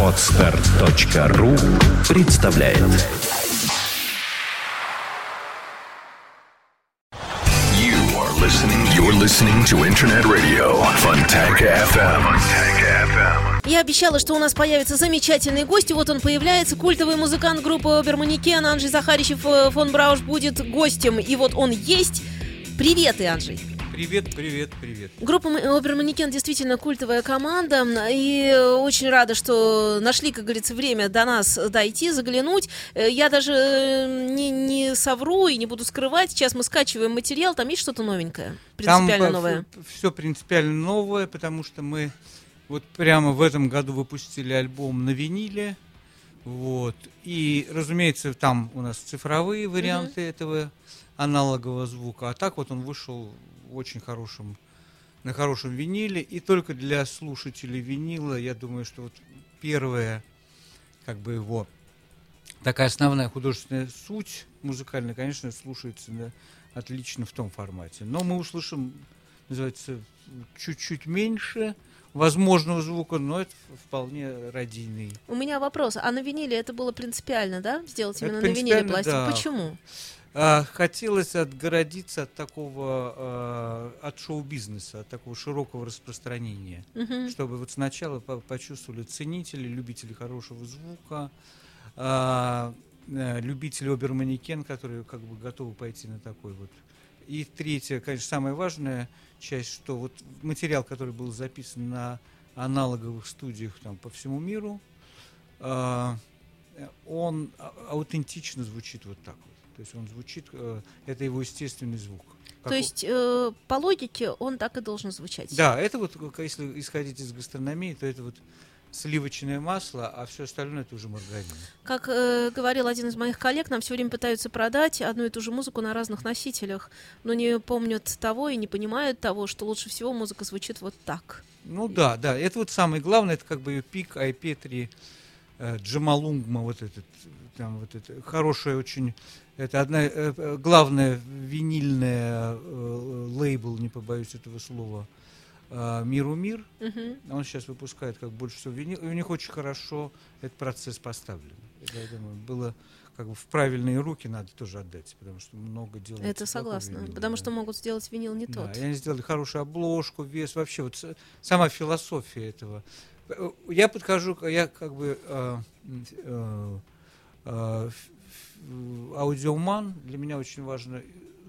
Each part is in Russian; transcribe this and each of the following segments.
Отстар.ру представляет You are listening. You're listening to Internet Radio Fontanka FM. Fontanka FM. Я обещала, что у нас появится замечательный гость, и вот он появляется. Культовый музыкант группы Оберманекен Анжей Захаричев э, фон Брауш будет гостем, и вот он есть. Привет, и Анжей. Привет, привет, привет. Группа М- Оберманекен действительно культовая команда, и очень рада, что нашли, как говорится, время до нас дойти, заглянуть. Э, Я даже э, не, не совру и не буду скрывать. Сейчас мы скачиваем материал, там есть что-то новенькое, принципиально новое. все принципиально новое, потому что мы вот прямо в этом году выпустили альбом на виниле. Вот. И, разумеется, там у нас цифровые варианты этого аналогового звука. А так вот он вышел очень хорошем, на хорошем виниле. И только для слушателей винила, я думаю, что вот первая, как бы его такая основная художественная суть музыкальная, конечно, слушается да, отлично в том формате. Но мы услышим, называется, чуть-чуть меньше возможного звука, но это вполне радийный. У меня вопрос. А на виниле это было принципиально, да? Сделать Это именно на виниле пластик? да. Почему? А, хотелось отгородиться от такого, а, от шоу-бизнеса, от такого широкого распространения. Мгм. чтобы вот сначала по- почувствовали ценители, любители хорошего звука, а, э, любители оберманекен, которые как бы готовы пойти на такой вот. И третье, конечно, самая важная часть, что вот материал, который был записан на аналоговых студиях там по всему миру, э, он аутентично звучит вот так вот. То есть он звучит, э, это его естественный звук. Как То есть э, по логике он так и должен звучать. да, это вот, как если исходить из гастрономии, то это вот сливочное масло, а все остальное это уже маргарин. Как э, говорил один из моих коллег, нам все время пытаются продать одну и ту же музыку на разных носителях, но не помнят того и не понимают того, что лучше всего музыка звучит вот так. Ну да, да, это вот самое главное, это как бы пик IP3 э, Джамалунгма, вот этот, там вот это, хорошая очень, это одна, э, э, главная винильная э, лейбл, не побоюсь этого слова, э, Миру Мир, Мгм. он сейчас выпускает как больше всего винил, и у них очень хорошо этот процесс поставлен. Это, я думаю, было как бы в правильные руки надо тоже отдать, потому что много делается. Это согласна, винила, потому да. что могут сделать винил не Да, тот. и они сделали хорошую обложку, вес, вообще вот сама философия этого. Я подхожу, я как бы э, м, э, э, аудиоман, для меня очень важно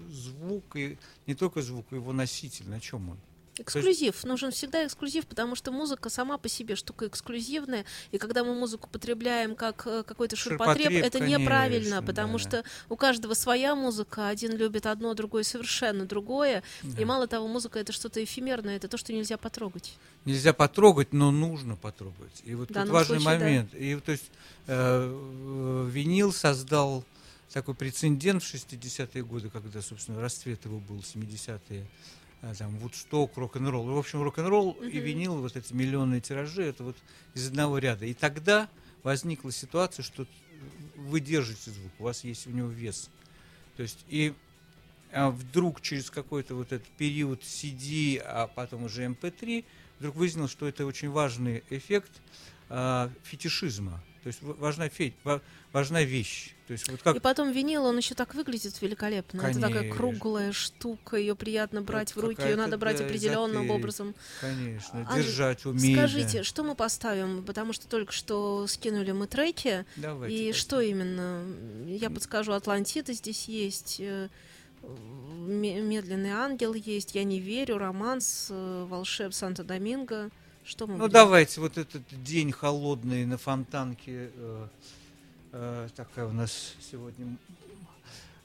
звук, и не только звук, а его носитель, на чем он. Эксклюзив. Нужен всегда эксклюзив, потому что музыка сама по себе штука эксклюзивная. И когда мы музыку потребляем как э, какой-то ширпотреб, Ширпотреб, это неправильно, конечно, потому да. что у каждого своя музыка. Один любит одно, другой совершенно другое. И мало того, музыка это что-то эфемерное, это то, что нельзя потрогать. Нельзя потрогать, но нужно потрогать. И вот В тут важный случае, да. момент. И вот, то есть э, э, винил создал такой прецедент в 60-е годы, когда, собственно, расцвет его был 70-е, а, там, Вудсток, рок-н-ролл. В общем, рок-н-ролл и винил, вот эти миллионные тиражи, это вот из одного ряда. И тогда возникла ситуация, что вы держите звук, у вас есть у него вес. То есть и а вдруг через какой-то вот этот период CD, а потом уже MP3, вдруг выяснилось, что это очень важный эффект а, фетишизма. То есть важна, ва- важна вещь. То есть вот как И потом винил, он еще так выглядит великолепно. Это такая Конечно. круглая штука, ее приятно брать в руки, ее надо брать да, определенным эзотерика. образом. Конечно, Анжей, держать, да. Скажите, что мы поставим? Потому что только что скинули мы треки. Давайте, И давайте. что именно? Я подскажу, Атлантида здесь есть, э, ме- Медленный ангел есть, Я не верю, романс, э, волшеб Санта-Доминго. Что мы Ну будем? давайте, вот этот день холодный на фонтанке, э, э, такая у нас сегодня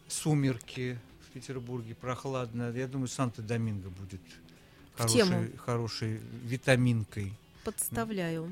сумерки в Петербурге, прохладно. Я думаю, Санта-Доминго будет хорошей, хорошей витаминкой. Подставляю.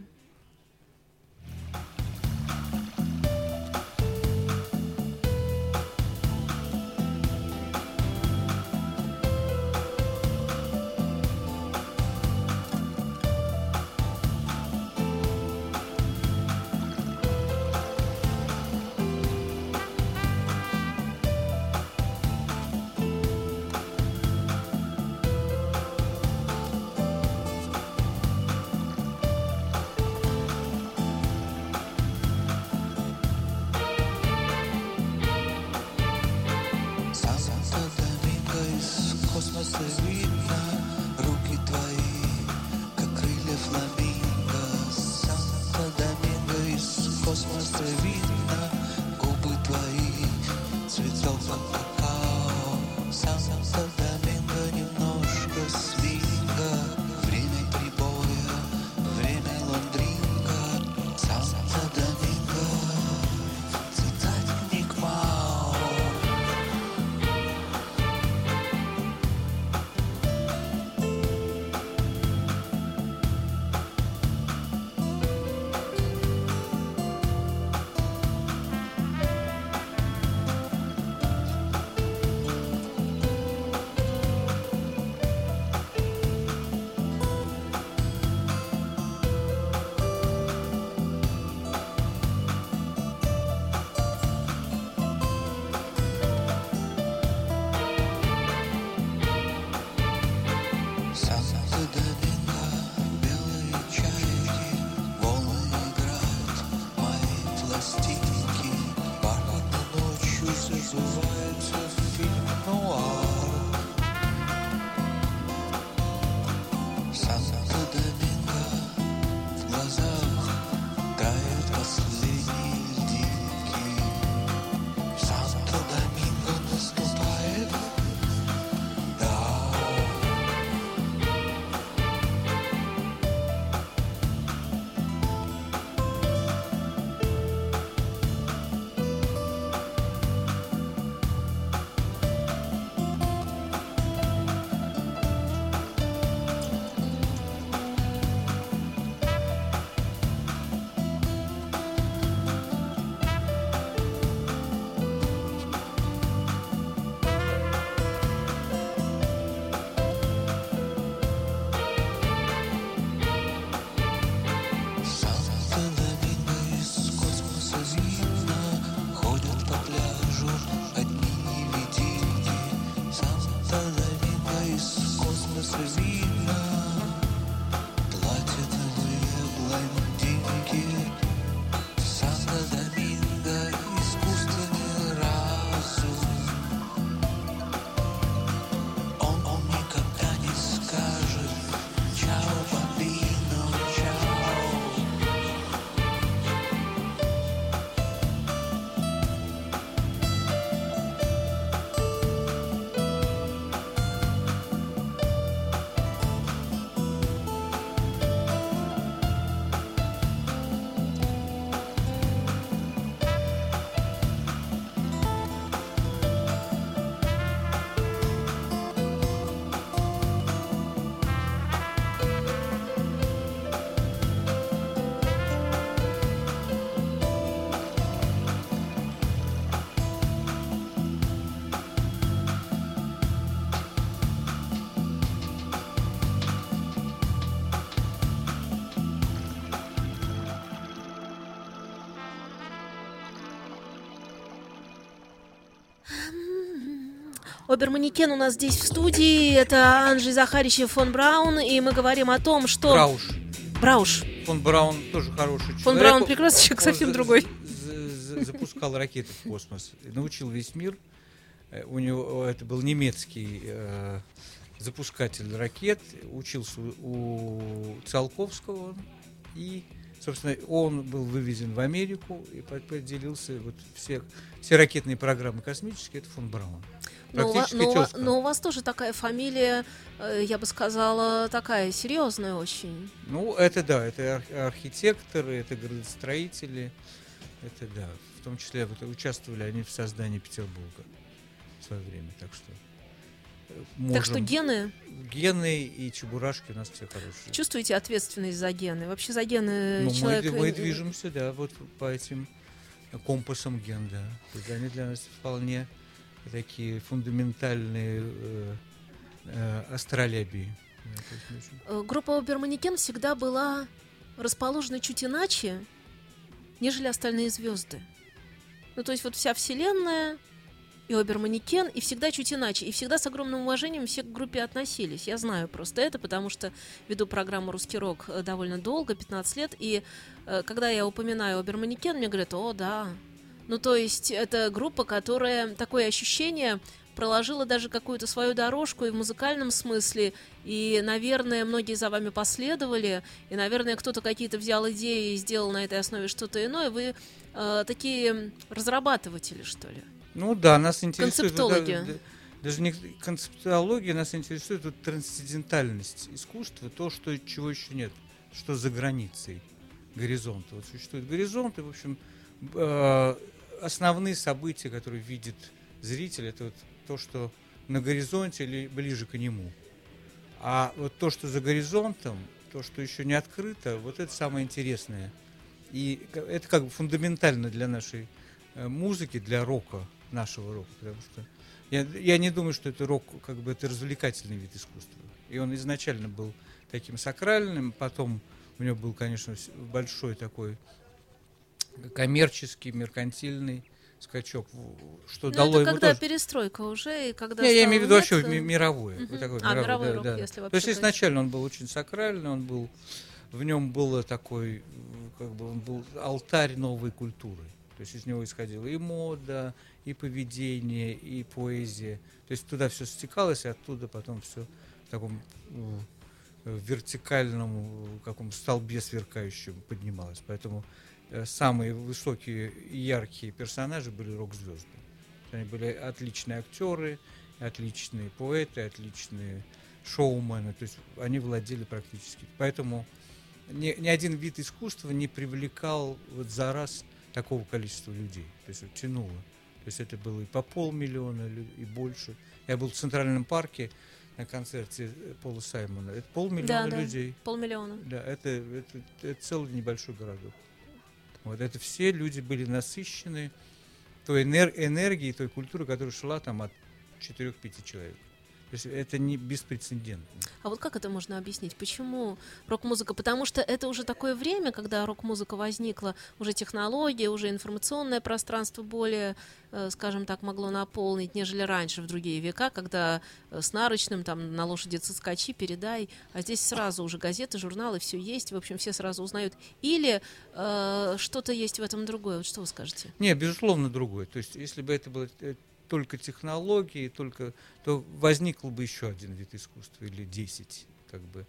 Tell me this, cause me Оберманекен у нас здесь в студии. Это Анжей Захаричев фон Браун. И мы говорим о том, что... Брауш. Брауш. Фон Браун тоже хороший человек. Фон Браун прекрасный человек, совсем другой. за- за- Запускал ракеты в космос. Научил весь мир. Э, У него это был немецкий э, запускатель ракет. Учился у Циолковского. И, собственно, он был вывезен в Америку и по- поделился вот все, все ракетные программы космические. Это фон Браун. Но но тезка. но у вас тоже такая фамилия, э, я бы сказала, такая серьезная очень. Ну, это да, это ар- архитекторы, это градостроители, это да, в том числе вот, участвовали они в создании Петербурга в свое время, так что э, Так что можем- гены, гены и чебурашки у нас все хорошие. чувствуете ответственность за гены? Вообще за гены Ну, мы, человек... д- мы э, движемся, да, вот по этим компасам ген, да. То есть они для нас вполне такие фундаментальные э, э, астролябии. Очень- Э, Группа Оберманекен всегда была расположена чуть иначе, нежели остальные звезды. Ну, то есть вот вся Вселенная и Оберманекен, и всегда чуть иначе. И всегда с огромным уважением все к группе относились. Я знаю просто это, потому что веду программу «Русский рок» э, довольно долго, 15 лет, и э, когда я упоминаю Оберманекен, мне говорят, о, да. Ну, то есть это группа, которая такое ощущение проложила даже какую-то свою дорожку и в музыкальном смысле, и, наверное, многие за вами последовали, и, наверное, кто-то какие-то взял идеи и сделал на этой основе что-то иное. Вы э, такие разрабатыватели, что ли? Ну да, нас интересует... Концептологи. да, да, Даже не концептология, нас интересует вот трансцендентальность искусства, то, что, чего еще нет, что за границей горизонта. Вот существует горизонт, и, в общем, э, основные события, которые видит зритель, это вот то, что на горизонте или ближе к нему. А вот то, что за горизонтом, то, что еще не открыто, вот это самое интересное. И это как бы фундаментально для нашей э, музыки, для рока, нашего рока, потому что я, я не думаю, что это рок, как бы это развлекательный вид искусства. И он изначально был таким сакральным, потом у него был, конечно, большой такой коммерческий, меркантильный скачок, что Ну, дало это ему когда тоже перестройка уже, и когда не, я имею в виду вообще э, мировое. Мгм. вот такое А, мировое, мировой да, рок, да. если То вообще есть говорить. изначально он был очень сакральный, он был, в нем было такой, как бы он был алтарь новой культуры. То есть из него исходила и мода, и поведение, и поэзия. То есть туда все стекалось, и оттуда потом все в таком вертикальном каком столбе сверкающем поднималось. Поэтому самые высокие и яркие персонажи были рок-звезды. Они были отличные актеры, отличные поэты, отличные шоумены. То есть они владели практически. Поэтому ни, ни один вид искусства не привлекал вот за раз такого количества людей. То есть вот тянуло. То есть это было и по полмиллиона, и больше. Я был в Центральном парке на концерте э, Пола Саймона. Это полмиллиона Да, да. людей. Полмиллиона. Да, это, это, это целый небольшой городок. Вот это все люди были насыщены той энер- энергией, той культурой, которая шла там от 4-5 человек. Это не беспрецедентно. А вот как это можно объяснить? Почему рок-музыка? Потому что это уже такое время, когда рок-музыка возникла, уже технология, уже информационное пространство более, э, скажем так, могло наполнить, нежели раньше в другие века, когда э, с наручным там на лошади соскочи, передай, а здесь сразу уже газеты, журналы, все есть, в общем, все сразу узнают. Или э, что-то есть в этом другое. Вот что вы скажете? Не, безусловно, другой. То есть, если бы это было э, только технологии, только, то возникл бы еще один вид искусства или 10, как бы.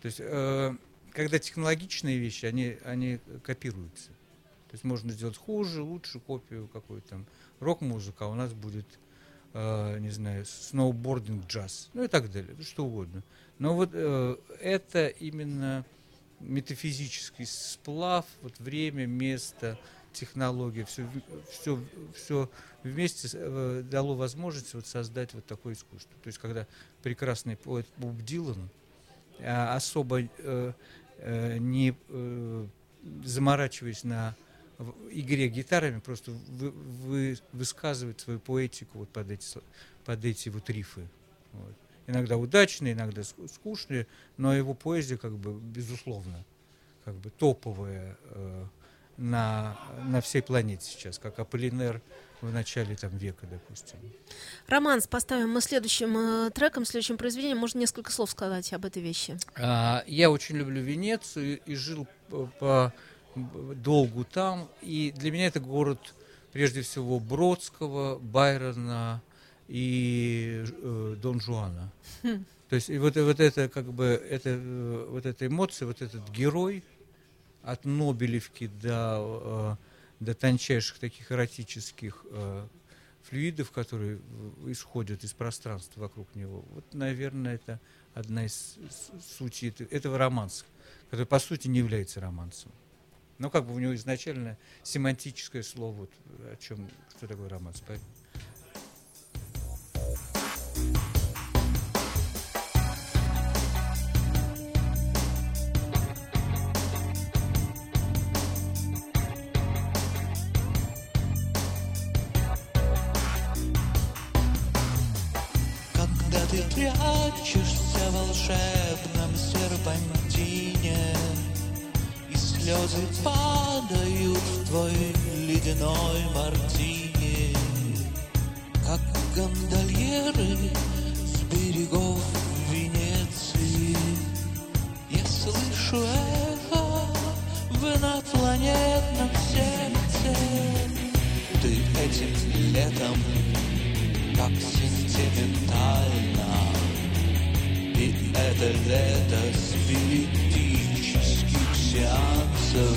То есть, э, когда технологичные вещи, они, они копируются. То есть можно сделать хуже, лучше копию какой-то там рок-музыка, а у нас будет, э, не знаю, сноубординг, джаз, ну и так далее, ну, что угодно. Но вот э, это именно метафизический сплав, вот время, место, технология, все, все, все вместе э, дало возможность вот создать вот такое искусство. То есть когда прекрасный поэт Боб Дилан, а, особо э, э, не заморачиваясь на игре гитарами, просто вы, вы- высказывает свою поэтику вот под эти, под эти вот рифы. Вот. Иногда удачные, иногда ск- скучные, но его поэзия как бы безусловно как бы топовая э, на, на всей планете сейчас, как Аполлинер в начале там, века, допустим. Романс поставим мы следующим э, треком, следующим произведением. Можно несколько слов сказать об этой вещи? А, я очень люблю Венецию и жил по, по долгу там. И для меня это город, прежде всего, Бродского, Байрона и э, Дон Жуана. Хм. То есть и вот, вот это как бы это, э, вот эта эмоция, вот этот герой от Нобелевки до, э, до тончайших таких эротических э, флюидов, которые исходят из пространства вокруг него. Вот, наверное, это одна из сути этого романса, который по сути не является романсом. Но как бы у него изначально семантическое слово, вот, о чем, что такое романс. Когда твой ледяной мартини, Как гондольеры с берегов Венеции. Я слышу эхо в инопланетном сердце. Ты этим летом так сентиментально, И это лето спиритических сеансов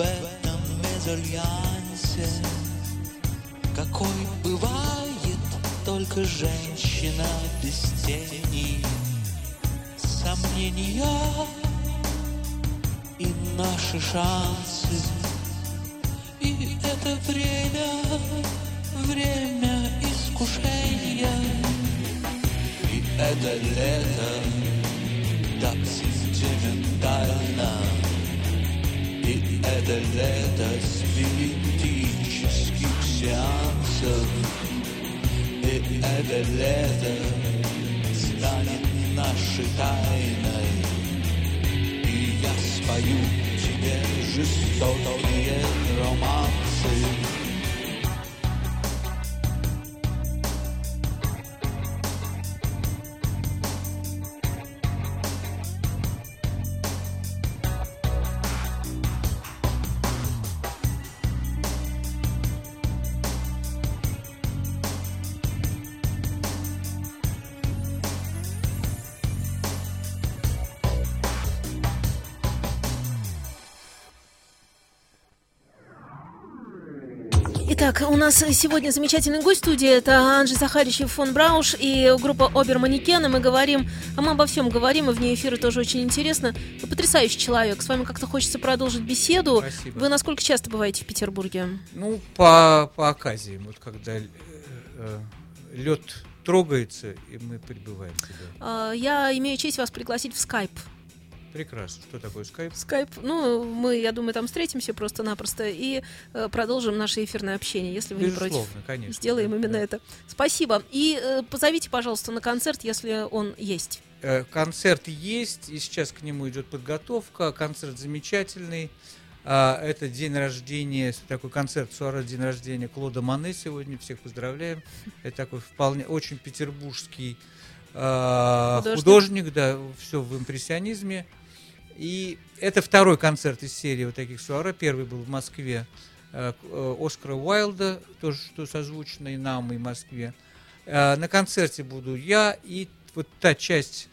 в этом мезальянсе, Какой бывает только женщина без тени? Сомнения и наши шансы. И это время, время искушения. И это лето так сентиментально. Итак, у нас сегодня замечательный гость студии. Это Анжи Захаричев, фон Брауш и группа Обер Манекен. мы говорим, а мы обо всем говорим, и вне эфира тоже очень интересно. Вы потрясающий человек. С вами как-то хочется продолжить беседу. Спасибо. Вы насколько часто бываете в Петербурге? Ну, по, по оказии. Вот когда э, э, лед трогается, и мы прибываем туда. А, я имею честь вас пригласить в скайп. Прекрасно. Что такое скайп? Скайп. Ну, мы, я думаю, там встретимся просто-напросто и э, продолжим наше эфирное общение, если вы не против. Безусловно, конечно. Сделаем да, именно да. это. Спасибо. И э, позовите, пожалуйста, на концерт, если он есть. Э, Концерт есть, и сейчас к нему идет подготовка. Концерт замечательный. А, Это день рождения, такой концерт Суара, день рождения Клода Мане сегодня. Всех поздравляем. Это такой вполне очень петербургский а, Художник. художник, да, все в импрессионизме. И это второй концерт из серии вот таких Суара. Первый был в Москве э, э, Оскара Уайлда, тоже что созвучно и нам, и Москве. Э, На концерте буду я и вот та часть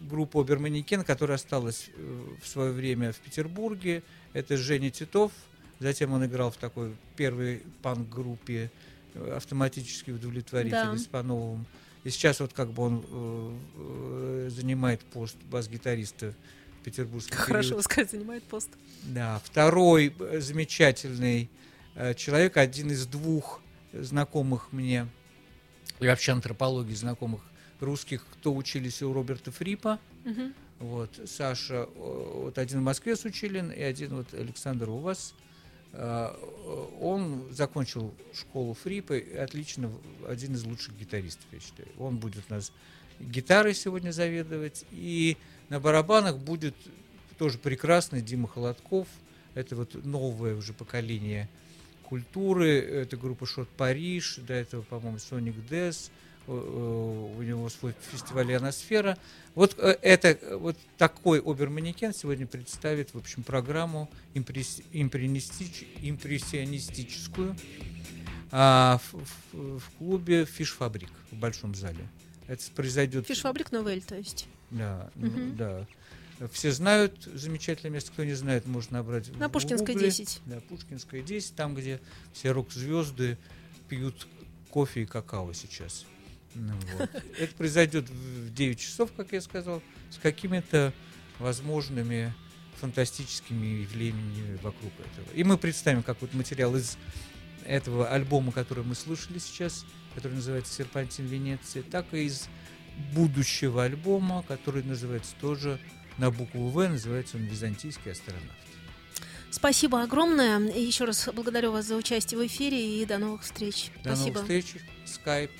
группы Оберманекен, которая осталась в свое время в Петербурге. Это Женя Титов. Затем он играл в такой первой панк-группе «Автоматический удовлетворитель» Да. с Пановым. И сейчас вот как бы он занимает пост бас-гитариста в петербургском Хорошо, сказать, занимает пост. да, второй э, замечательный э, человек, один из двух знакомых мне, и вообще антропологии знакомых русских, кто учились у Роберта Фрипа. Мгм. Вот, Саша, вот один в Москве с Училин, и один вот Александр у вас. Э, Он закончил школу Фрипа, и отлично, один из лучших гитаристов, я считаю. Он будет у нас гитарой сегодня заведовать, и на барабанах будет тоже прекрасный Дима Холодков. Это вот новое уже поколение культуры. Это группа Шот Париж, до этого, по-моему, Соник Дес. У него свой фестиваль Ионосфера. Вот э, это э, вот такой оберманекен сегодня представит, в общем, программу импрессионистическую а, в, в- в клубе Фишфабрик в большом зале. Это произойдет. Фишфабрик Новель, то есть. Да, ну, Мгм. да. Все знают замечательное место. Кто не знает, можно набрать На Пушкинской Гугле. 10. Да, Пушкинская 10, там, где все рок-звезды пьют кофе и какао сейчас. Ну, вот. Это произойдет в в 9 часов, как я сказал, с какими-то возможными фантастическими явлениями вокруг этого. И мы представим, как вот материал из этого альбома, который мы слышали сейчас, который называется «Серпантин Венеции», так и из будущего альбома, который называется тоже на букву «В», называется он «Византийский астронавт». Спасибо огромное. И еще раз благодарю вас за участие в эфире и до новых встреч. До Спасибо. новых встреч. Skype.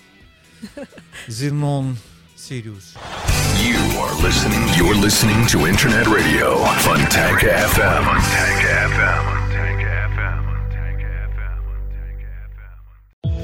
Зенон Сириус. You are listening. You're listening to Internet Radio, Funtank FM. Funtank FM.